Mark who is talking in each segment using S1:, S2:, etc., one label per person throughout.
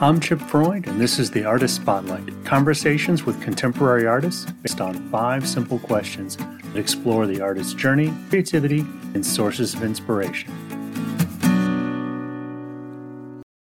S1: I'm Chip Freund, and this is the Artist Spotlight conversations with contemporary artists based on five simple questions that explore the artist's journey, creativity, and sources of inspiration.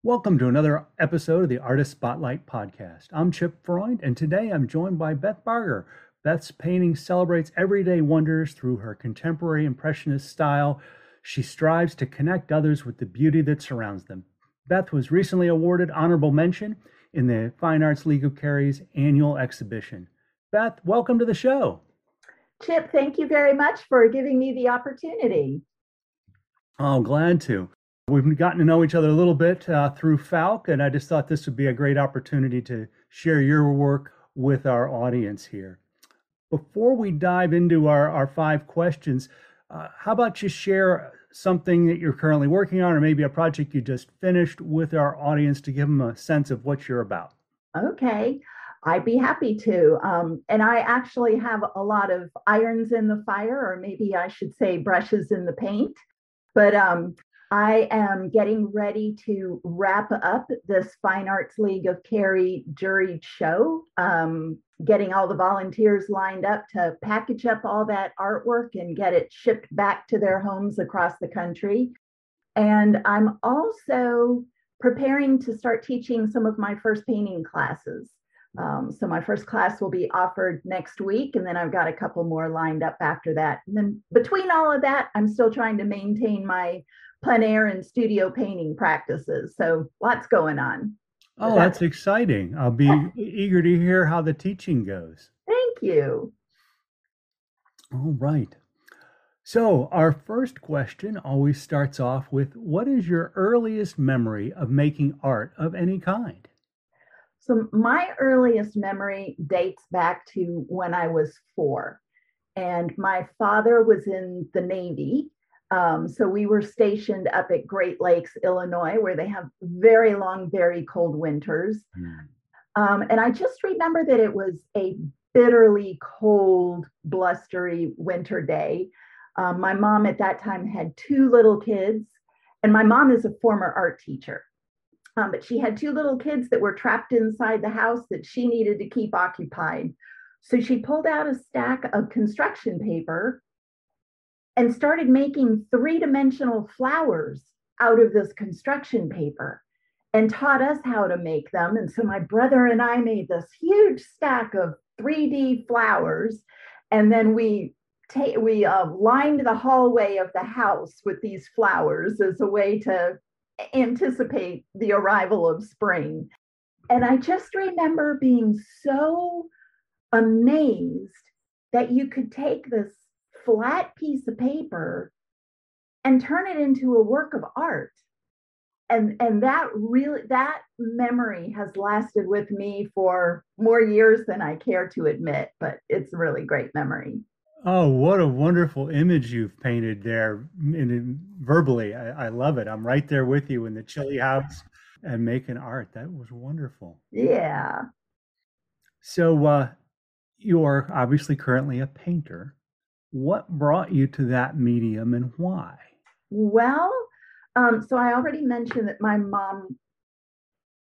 S1: Welcome to another episode of the Artist Spotlight podcast. I'm Chip Freund, and today I'm joined by Beth Barger. Beth's painting celebrates everyday wonders through her contemporary impressionist style. She strives to connect others with the beauty that surrounds them. Beth was recently awarded honorable mention in the Fine Arts League of Cary's annual exhibition. Beth, welcome to the show.
S2: Chip, thank you very much for giving me the opportunity.
S1: Oh, glad to. We've gotten to know each other a little bit uh, through Falk, and I just thought this would be a great opportunity to share your work with our audience here. Before we dive into our, our five questions, uh, how about you share something that you're currently working on, or maybe a project you just finished with our audience to give them a sense of what you're about?
S2: Okay, I'd be happy to. Um, and I actually have a lot of irons in the fire, or maybe I should say brushes in the paint. But um, I am getting ready to wrap up this Fine Arts League of Cary juried show, um, getting all the volunteers lined up to package up all that artwork and get it shipped back to their homes across the country. And I'm also preparing to start teaching some of my first painting classes. Um, so my first class will be offered next week, and then I've got a couple more lined up after that. And then between all of that, I'm still trying to maintain my plein air and studio painting practices. So lots going on.
S1: Oh, that's, exciting. I'll be eager to hear how the teaching goes.
S2: Thank you.
S1: All right. So, our first question always starts off with What is your earliest memory of making art of any kind?
S2: So, my earliest memory dates back to when I was four. And my father was in the Navy um, so we were stationed up at Great Lakes, Illinois, where they have very long, very cold winters. Mm. Um, and I just remember that it was a bitterly cold, blustery winter day. Um, my mom at that time had two little kids, and my mom is a former art teacher. Um, but she had two little kids that were trapped inside the house that she needed to keep occupied. So she pulled out a stack of construction paper and started making three dimensional flowers out of this construction paper and taught us how to make them. And so my brother and I made this huge stack of 3D flowers. And then we ta- we uh, lined the hallway of the house with these flowers as a way to anticipate the arrival of spring. And I just remember being so amazed that you could take this flat piece of paper and turn it into a work of art. And and that really that memory has lasted with me for more years than i care to admit but it's a really great memory.
S1: Oh what a wonderful image you've painted there and verbally. I, I love it. I'm right there with you in the chilly house and making art. That was wonderful.
S2: Yeah.
S1: So uh you are obviously currently a painter what brought you to that medium and why?
S2: Well, um, so I already mentioned that my mom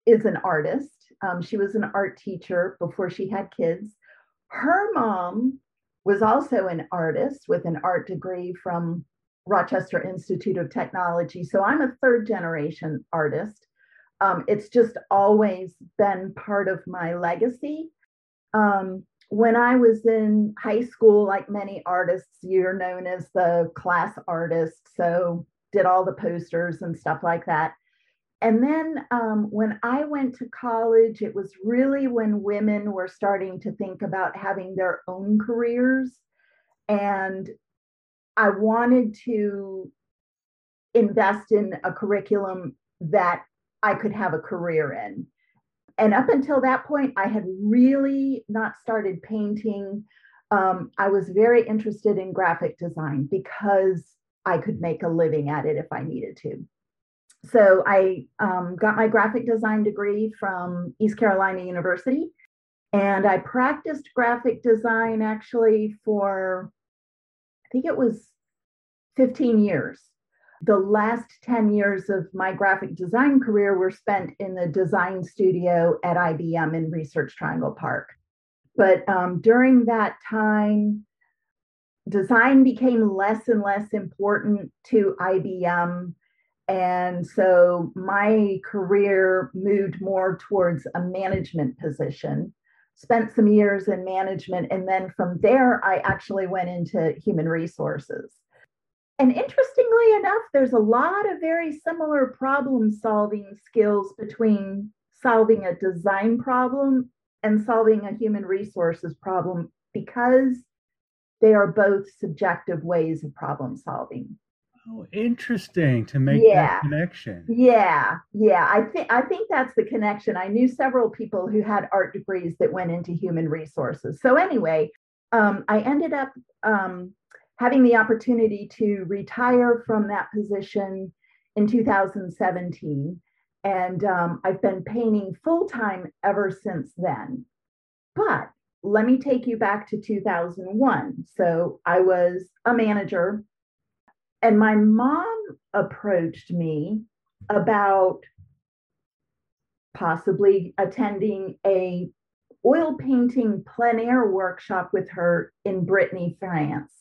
S2: is an artist. Um, she was an art teacher before she had kids. Her mom was also an artist with an art degree from Rochester Institute of Technology. So I'm a third generation artist. Um, it's just always been part of my legacy. Um, when I was in high school, like many artists, you're known as the class artist. So, did all the posters and stuff like that. And then um, when I went to college, it was really when women were starting to think about having their own careers. And I wanted to invest in a curriculum that I could have a career in and up until that point, I had really not started painting. Um, I was very interested in graphic design because I could make a living at it if I needed to. So I um, got my graphic design degree from East Carolina University. And I practiced graphic design actually for, I think it was 15 years. The last 10 years of my graphic design career were spent in the design studio at IBM in Research Triangle Park. But um, during that time, design became less and less important to IBM. And so my career moved more towards a management position. Spent some years in management. And then from there, I actually went into human resources. And interestingly enough, there's a lot of very similar problem solving skills between solving a design problem and solving a human resources problem because they are both subjective ways of problem solving.
S1: Oh, interesting to make yeah. that connection.
S2: Yeah, yeah. I think I think that's the connection. I knew several people who had art degrees that went into human resources. So anyway, um, I ended up um, having the opportunity to retire from that position in 2017. And um, I've been painting full time ever since then. But let me take you back to 2001. So I was a manager, and my mom approached me about possibly attending a oil painting plein air workshop with her in Brittany, France.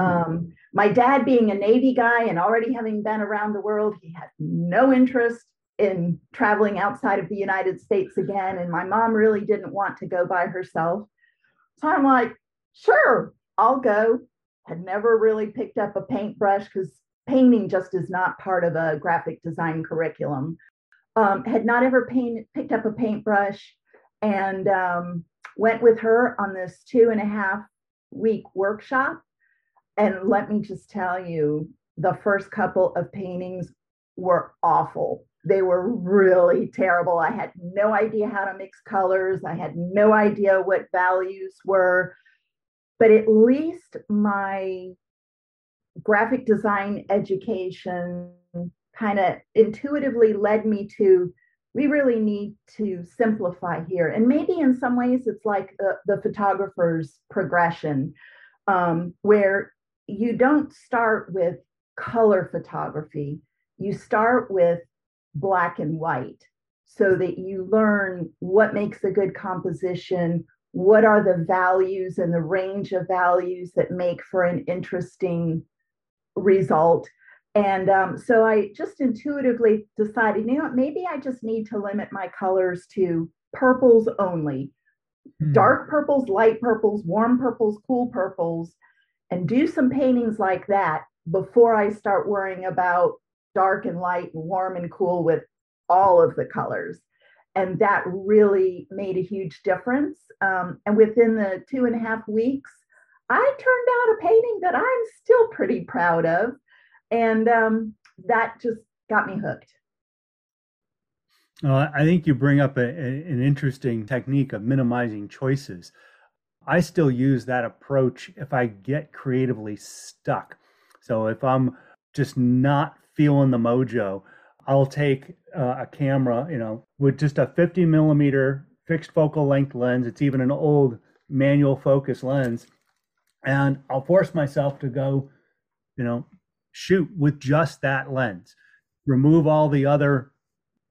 S2: Um, my dad, being a Navy guy and already having been around the world, he had no interest in traveling outside of the United States again. And my mom really didn't want to go by herself. So I'm like, sure, I'll go. Had never really picked up a paintbrush because painting just is not part of a graphic design curriculum. Um, had not ever paint, picked up a paintbrush and um, went with her on this two and a half week workshop and let me just tell you, the first couple of paintings were awful. They were really terrible. I had no idea how to mix colors. I had no idea what values were. But at least my graphic design education kind of intuitively led me to we really need to simplify here. And maybe in some ways it's like the, the photographer's progression, um, where you don't start with color photography. You start with black and white so that you learn what makes a good composition, what are the values and the range of values that make for an interesting result. And um, so I just intuitively decided, you know what, maybe I just need to limit my colors to purples only. Hmm. Dark purples, light purples, warm purples, cool purples, and do some paintings like that before I start worrying about dark and light and warm and cool with all of the colors. And that really made a huge difference. Um, and within the two and a half weeks, I turned out a painting that I'm still pretty proud of. And um, that just got me hooked.
S1: Well, I think you bring up a, a, an interesting technique of minimizing choices. I still use that approach if I get creatively stuck. So if I'm just not feeling the mojo, I'll take uh, a camera, you know, with just a 50 millimeter fixed focal length lens. It's even an old manual focus lens. And I'll force myself to go, you know, shoot with just that lens, remove all the other,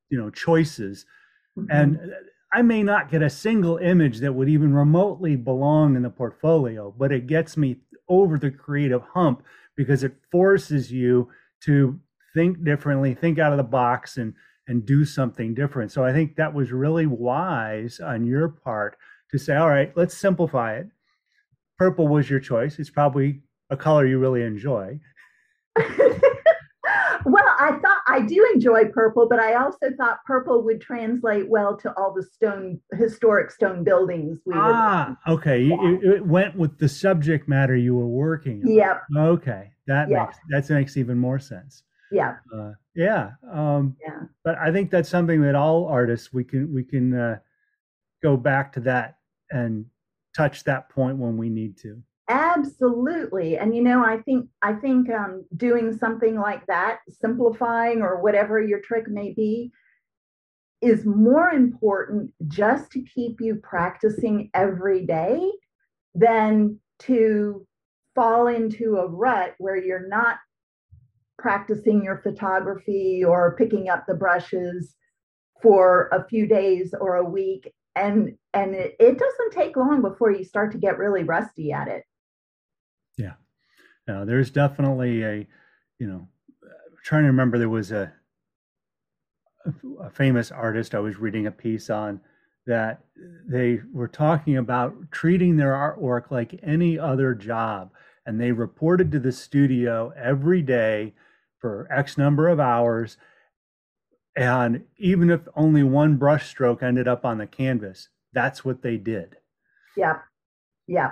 S1: you know, choices. Mm-hmm. And I may not get a single image that would even remotely belong in the portfolio, but it gets me over the creative hump because it forces you to think differently, think out of the box and and do something different. So I think that was really wise on your part to say, all right, let's simplify it. Purple was your choice. It's probably a color you really enjoy.
S2: I thought I do enjoy purple, but I also thought purple would translate well to all the stone historic stone buildings.
S1: We ah, okay. Yeah. It, it, went with the subject matter you were working.
S2: On. Yep.
S1: Okay, that makes that makes even more sense.
S2: Yeah.
S1: Uh, yeah. Um,
S2: yeah.
S1: But I think that's something that all artists we can we can uh, go back to that and touch that point when we need to.
S2: Absolutely. And you know, I think I think um, doing something like that, simplifying or whatever your trick may be, is more important just to keep you practicing every day than to fall into a rut where you're not practicing your photography or picking up the brushes for a few days or a week and and it, it doesn't take long before you start to get really rusty at it
S1: now there's definitely a you know trying to remember there was a, a, a famous artist i was reading a piece on that they were talking about treating their artwork like any other job and they reported to the studio every day for x number of hours and even if only one brush stroke ended up on the canvas, that's what they did.
S2: Yeah. Yeah.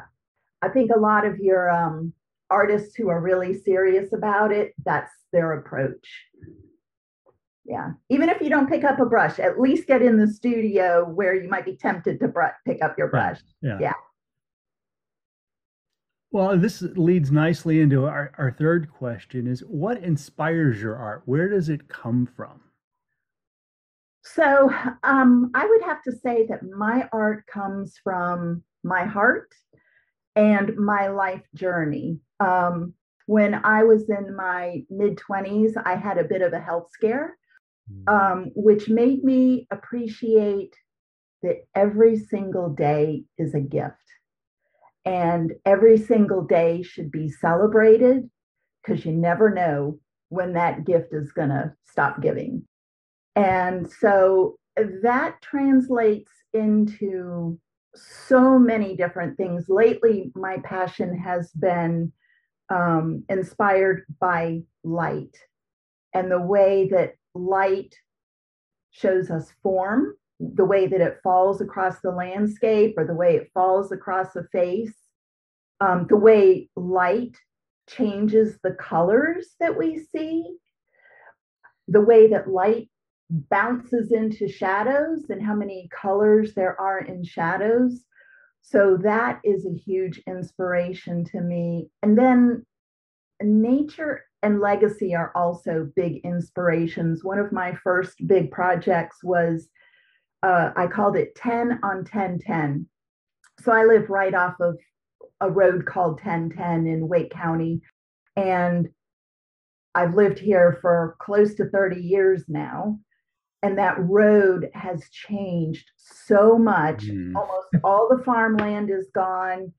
S2: I think a lot of your um, artists who are really serious about it, that's their approach. Yeah. Even if you don't pick up a brush, at least get in the studio where you might be tempted to pick up your brush.
S1: Yeah.
S2: yeah.
S1: Well, this leads nicely into our, our third question is what inspires your art? Where does it come from?
S2: So um, I would have to say that my art comes from my heart and my life journey. Um, when I was in my mid 20s, I had a bit of a health scare, hmm. um, which made me appreciate that every single day is a gift. And every single day should be celebrated because you never know when that gift is going to stop giving. And so that translates into so many different things. Lately, my passion has been um, inspired by light and the way that light shows us form, the way that it falls across the landscape or the way it falls across a face, um, the way light changes the colors that we see, the way that light bounces into shadows and how many colors there are in shadows. So that is a huge inspiration to me. And then nature and legacy are also big inspirations. One of my first big projects was uh, I called it 10 on 1010. So I live right off of a road called 1010 in Wake County. And I've lived here for close to 30 years now and that road has changed so much. Mm. Almost all the farmland is gone.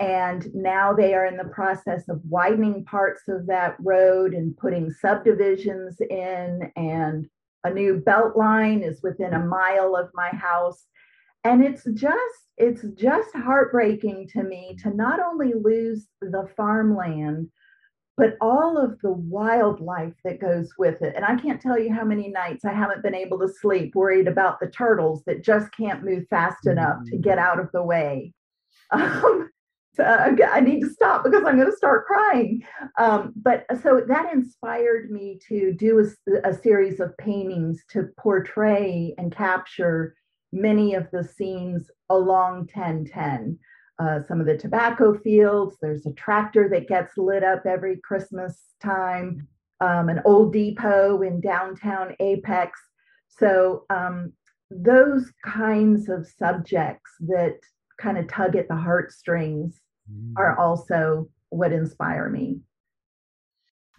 S2: And now they are in the process of widening parts of that road and putting subdivisions in. And a new belt line is within a mile of my house. And it's just, it's just heartbreaking to me to not only lose the farmland, but all of the wildlife that goes with it. And I can't tell you how many nights I haven't been able to sleep worried about the turtles that just can't move fast enough to get out of the way. Um, so I need to stop because I'm going to start crying. Um, but so that inspired me to do a, a series of paintings to portray and capture many of the scenes along 1010 uh, some of the tobacco fields. There's a tractor that gets lit up every Christmas time, um, an old depot in downtown Apex. So, um, those kinds of subjects that kind of tug at the heartstrings mm. are also what inspire me.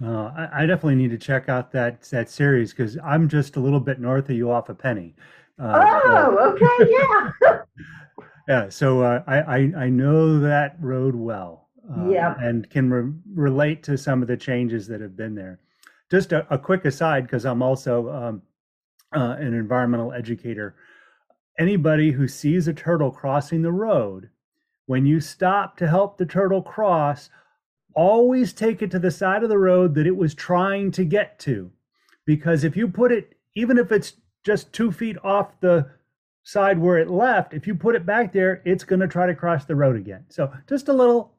S1: Uh, I, I, definitely need to check out that that series because I'm just a little bit north of you off a penny.
S2: Uh, oh, okay, yeah.
S1: yeah so uh, I, I, I know that road well
S2: uh, yeah.
S1: and can re- relate to some of the changes that have been there. Just a, a quick aside because i'm also um, uh, an environmental educator. Anybody who sees a turtle crossing the road when you stop to help the turtle cross always take it to the side of the road that it was trying to get to. Because if you put it even if it's just two feet off the side where it left, if you put it back there, it's going to try to cross the road again. So just a little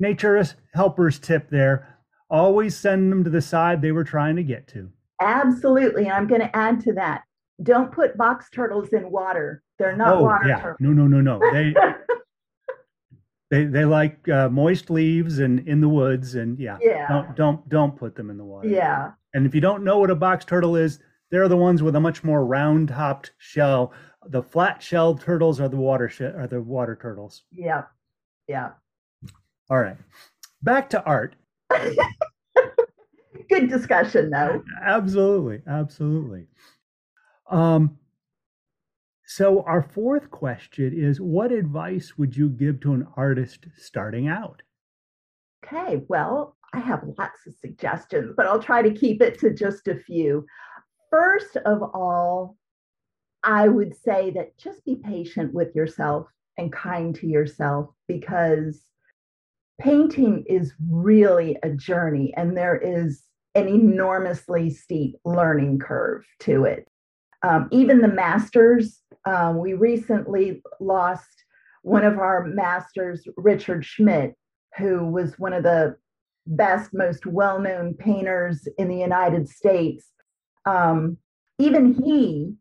S1: naturist helper's tip there. Always send them to the side they were trying to get to.
S2: Absolutely. And I'm going to add to that. Don't put box turtles in water. They're not oh, water
S1: yeah.
S2: turtles.
S1: No, no, no, no. They they they like uh, moist leaves and in the woods and yeah.
S2: Yeah.
S1: Don't don't don't put them in the water.
S2: Yeah.
S1: And if you don't know what a box turtle is, they're the ones with a much more round-topped shell the flat-shelled turtles are the water sh- are the water turtles.
S2: Yeah, yeah.
S1: All right, back to art.
S2: good discussion though.
S1: Absolutely, absolutely. Um, so our fourth question is what advice would you give to an artist starting out?
S2: Okay, well, I have lots of suggestions, but I'll try to keep it to just a few. First of all, I would say that just be patient with yourself and kind to yourself because painting is really a journey and there is an enormously steep learning curve to it. Um, even the masters, um, we recently lost one of our masters, Richard Schmid, who was one of the best, most well known painters in the United States. Um, even he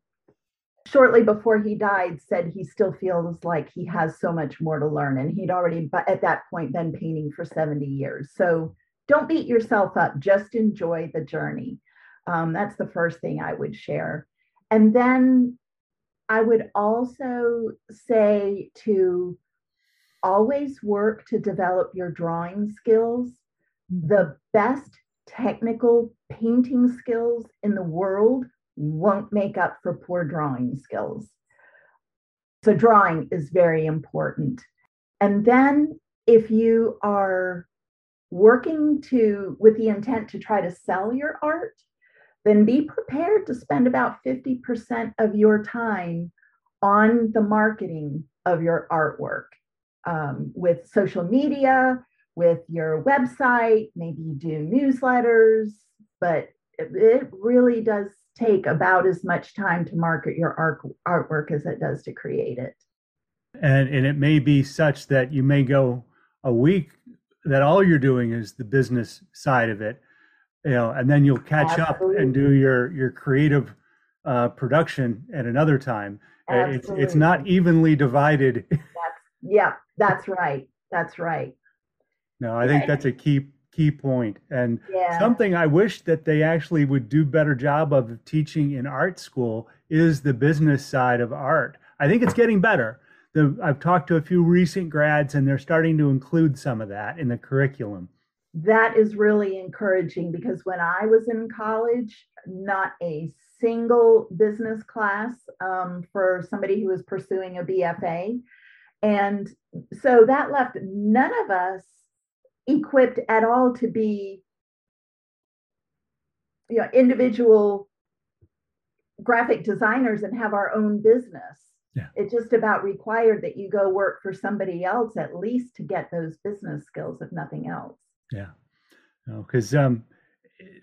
S2: shortly before he died said he still feels like he has so much more to learn and he'd already but at that point been painting for 70 years. So don't beat yourself up just enjoy the journey. Um, that's the first thing i would share. And then i would also say to always work to develop your drawing skills. The best technical painting skills in the world won't make up for poor drawing skills. So, drawing is very important. And then, if you are working to with the intent to try to sell your art, then be prepared to spend about 50% of your time on the marketing of your artwork um, with social media, with your website. Maybe you do newsletters, but it, it really does take about as much time to market your art, artwork as it does to create it.
S1: And and it may be such that you may go a week that all you're doing is the business side of it, you know, and then you'll catch Absolutely. up and do your your creative uh, production at another time. It's it's not evenly divided.
S2: That's, yeah, that's right. That's right.
S1: No, I think that's a key key point. And yeah. something i wish that they actually would do better job of teaching in art school is the business side of art. I think it's getting better. The, i've talked to a few recent grads and they're starting to include some of that in the curriculum.
S2: That is really encouraging because when i was in college not a single business class um, for somebody who was pursuing a bfa and so that left none of us equipped at all to be you know individual graphic designers and have our own business. Yeah. it just about required that you go work for somebody else at least to get those business skills if nothing else.
S1: Yeah. Because no, um,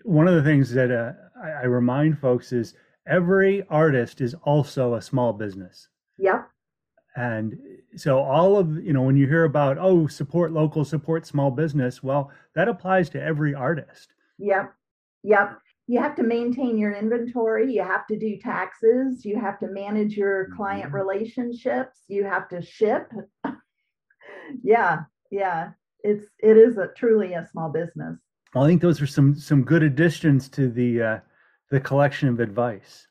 S1: one of the things that uh, I, I remind folks is every artist is also a small business.
S2: Yeah
S1: and so all of you know when you hear about oh support local support small business well that applies to every artist.
S2: Yep. Yep. You have to maintain your inventory. You have to do taxes. You have to manage your client mm-hmm. relationships. You have to ship. Yeah. Yeah. It's it is a truly a small business.
S1: Well i think those are some some good additions to the uh the collection of advice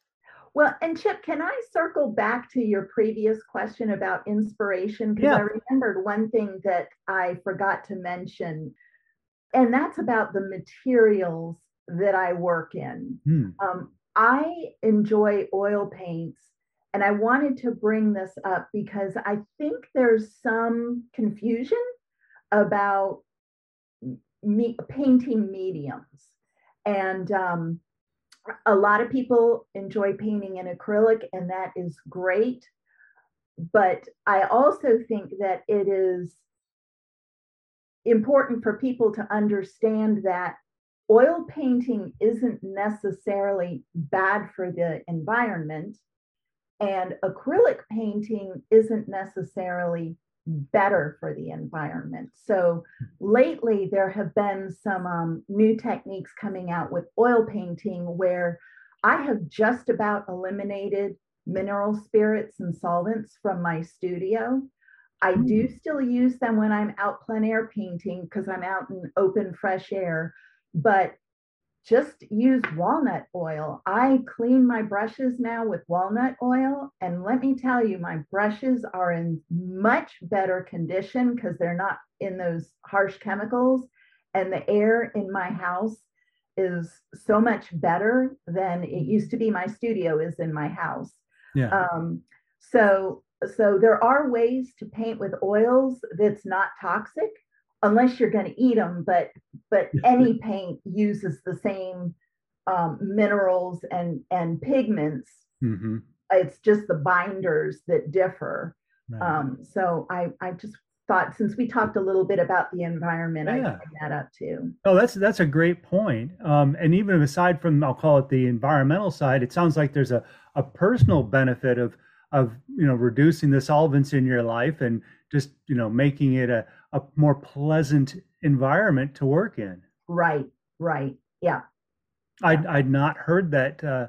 S2: well, and Chip, can I circle back to your previous question about inspiration? Because yeah. I remembered one thing that I forgot to mention, and that's about the materials that I work in. Hmm. Um, I enjoy oil paints, and I wanted to bring this up because I think there's some confusion about me painting mediums. And um, a lot of people enjoy painting in acrylic, and that is great. But I also think that it is important for people to understand that oil painting isn't necessarily bad for the environment, and acrylic painting isn't necessarily better for the environment. So lately, there have been some um, new techniques coming out with oil painting where I have just about eliminated mineral spirits and solvents from my studio. I do hmm. still use them when I'm out plein air painting because I'm out in open, fresh air. But just use walnut oil. I clean my brushes now with walnut oil. And let me tell you, my brushes are in much better condition because they're not in those harsh chemicals. And the air in my house is so much better than it used to be. My studio is in my house.
S1: Yeah.
S2: Um, so so there are ways to paint with oils that's not toxic unless you're going to eat them but but any paint uses the same um, minerals and and pigments
S1: mm-hmm.
S2: it's just the binders that differ
S1: Right.
S2: um, so i i just thought since we talked a little bit about the environment i
S1: Yeah.
S2: bring that up too
S1: Oh, that's that's a great point. Um, and even aside from, I'll call it the environmental side, it sounds like there's a, a personal benefit of of you know reducing the solvents in your life and just you know making it a, a more pleasant environment to work in.
S2: right right yeah
S1: I'd I'd not heard that uh,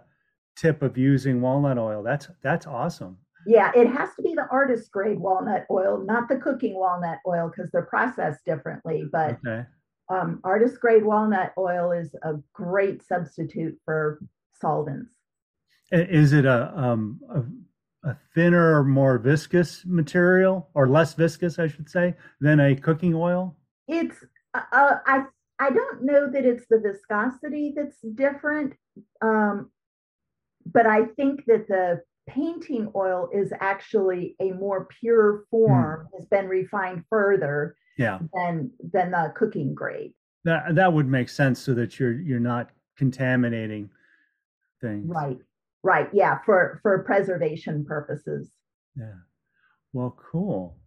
S1: tip of using walnut oil. That's that's awesome.
S2: yeah it has to be the artist grade walnut oil not the cooking walnut oil because they're processed differently but
S1: Okay.
S2: um, artist grade walnut oil is a great substitute for solvents.
S1: Is it a um a, a thinner or more viscous material or less viscous, I should say, than a cooking oil?
S2: It's uh, uh, I I don't know that it's the viscosity that's different, um, but I think that the painting oil is actually a more pure form, has been refined further
S1: Yeah.
S2: than than the cooking grade.
S1: That that would make sense so that you're you're not contaminating things.
S2: Right, right, yeah, for for preservation purposes.
S1: Yeah. Well, cool.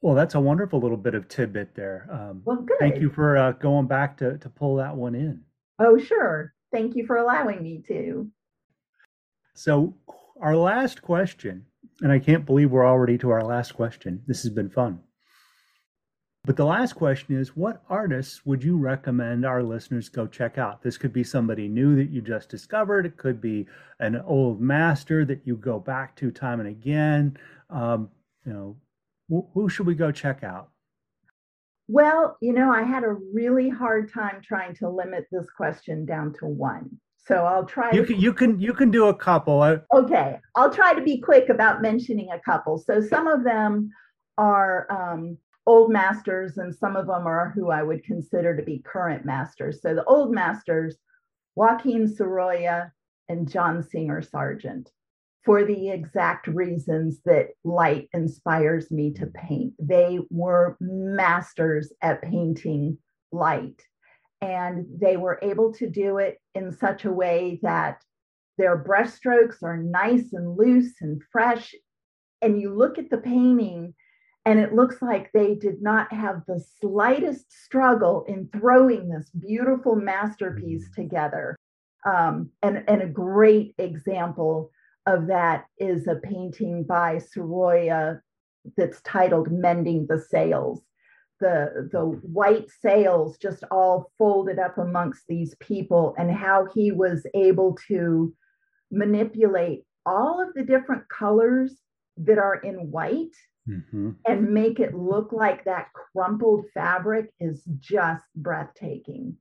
S1: Well, that's a wonderful little bit of tidbit there. Um,
S2: Well, good.
S1: thank you for uh, going back to to pull that one in.
S2: Oh, sure. Thank you for allowing me to.
S1: So, our last question, and I can't believe we're already to our last question. This has been fun. But the last question is what artists would you recommend our listeners go check out? This could be somebody new that you just discovered, it could be an old master that you go back to time and again. Um, you know, wh- who should we go check out?
S2: Well, you know, I had a really hard time trying to limit this question down to one. So I'll try
S1: You
S2: to
S1: can you can you can do a couple. I,
S2: Okay, I'll try to be quick about mentioning a couple. So some of them are um, old masters, and some of them are who I would consider to be current masters. So the old masters, Joaquin Sorolla and John Singer Sargent, for the exact reasons that light inspires me to paint. They were masters at painting light, and they were able to do it in such a way that their brushstrokes are nice and loose and fresh. And you look at the painting, and it looks like they did not have the slightest struggle in throwing this beautiful masterpiece together. Um, and, and a great example of that is a painting by Sorolla that's titled Mending the Sails. The, the white sails just all folded up amongst these people, and how he was able to manipulate all of the different colors that are in white
S1: Mhm.
S2: and make it look like that crumpled fabric is just breathtaking.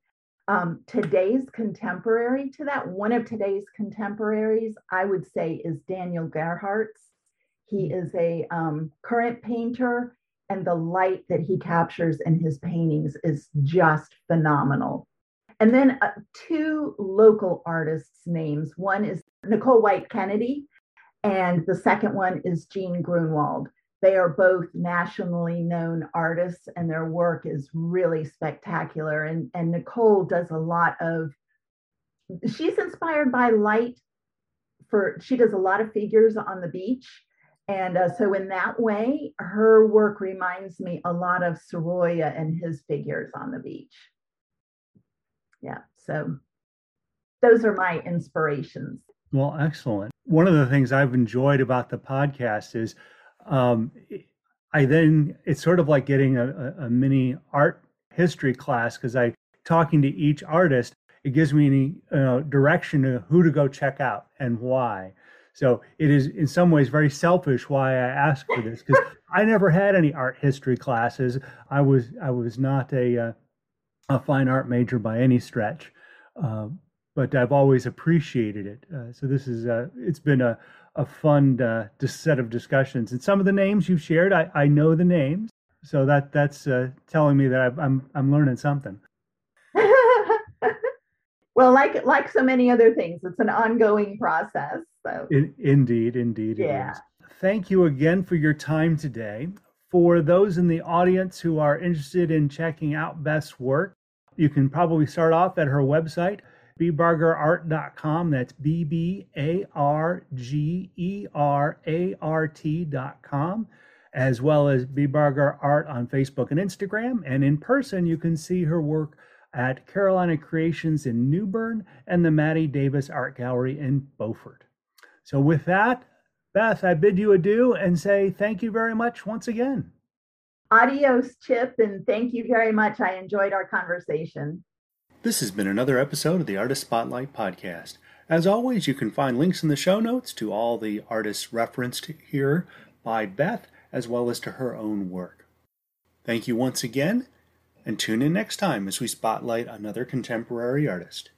S2: Um, today's contemporary to that, one of today's contemporaries, I would say, is Daniel Gerhartz. He is a um, current painter, and the light that he captures in his paintings is just phenomenal. And then uh, two local artists' names. One is Nicole White Kennedy, and the second one is Jean Grunwald. They are both nationally known artists, and their work is really spectacular. And, and Nicole does a lot of, she's inspired by light for, she does a lot of figures on the beach. And uh, so, in that way, her work reminds me a lot of Sorolla and his figures on the beach. Yeah, so those are my inspirations.
S1: Well, excellent. One of the things I've enjoyed about the podcast is um, I then, it's sort of like getting a, a, mini art history class because I, talking to each artist, it gives me any direction to who to go check out and why. So it is in some ways very selfish why I ask for this because I never had any art history classes. I was I was not a uh, a fine art major by any stretch, uh, but I've always appreciated it. Uh, so this is uh, it's been a a fun uh, set of discussions, and some of the names you've shared, I, I know the names, so that that's uh, telling me that I've, I'm I'm learning something.
S2: well, like like so many other things, it's an ongoing process. So
S1: In, indeed, indeed.
S2: Yeah.
S1: Thank you again for your time today. For those in the audience who are interested in checking out Beth's work, you can probably start off at her website, bbargerart.com. That's B B A R G E R A R T.com, as well as B Barger Art on Facebook and Instagram. And in person, you can see her work at Carolina Creations in New Bern and the Mattie Davis Art Gallery in Beaufort. So, with that, Beth, I bid you adieu and say thank you very much once again.
S2: adios, Chip, and thank you very much. I enjoyed our conversation.
S1: This has been another episode of the Artist Spotlight Podcast. As always, you can find links in the show notes to all the artists referenced here by Beth, as well as to her own work. Thank you once again, and tune in next time as we spotlight another contemporary artist.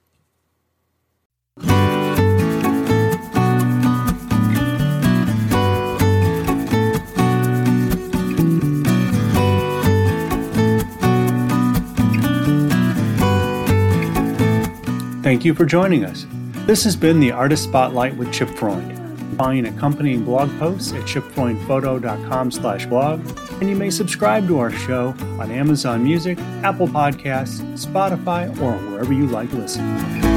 S1: Thank you for joining us. This has been the Artist Spotlight with Chip Freund. Find accompanying blog posts at chipfreundphoto.com slash blog, and you may subscribe to our show on Amazon Music, Apple Podcasts, Spotify, or wherever you like listening.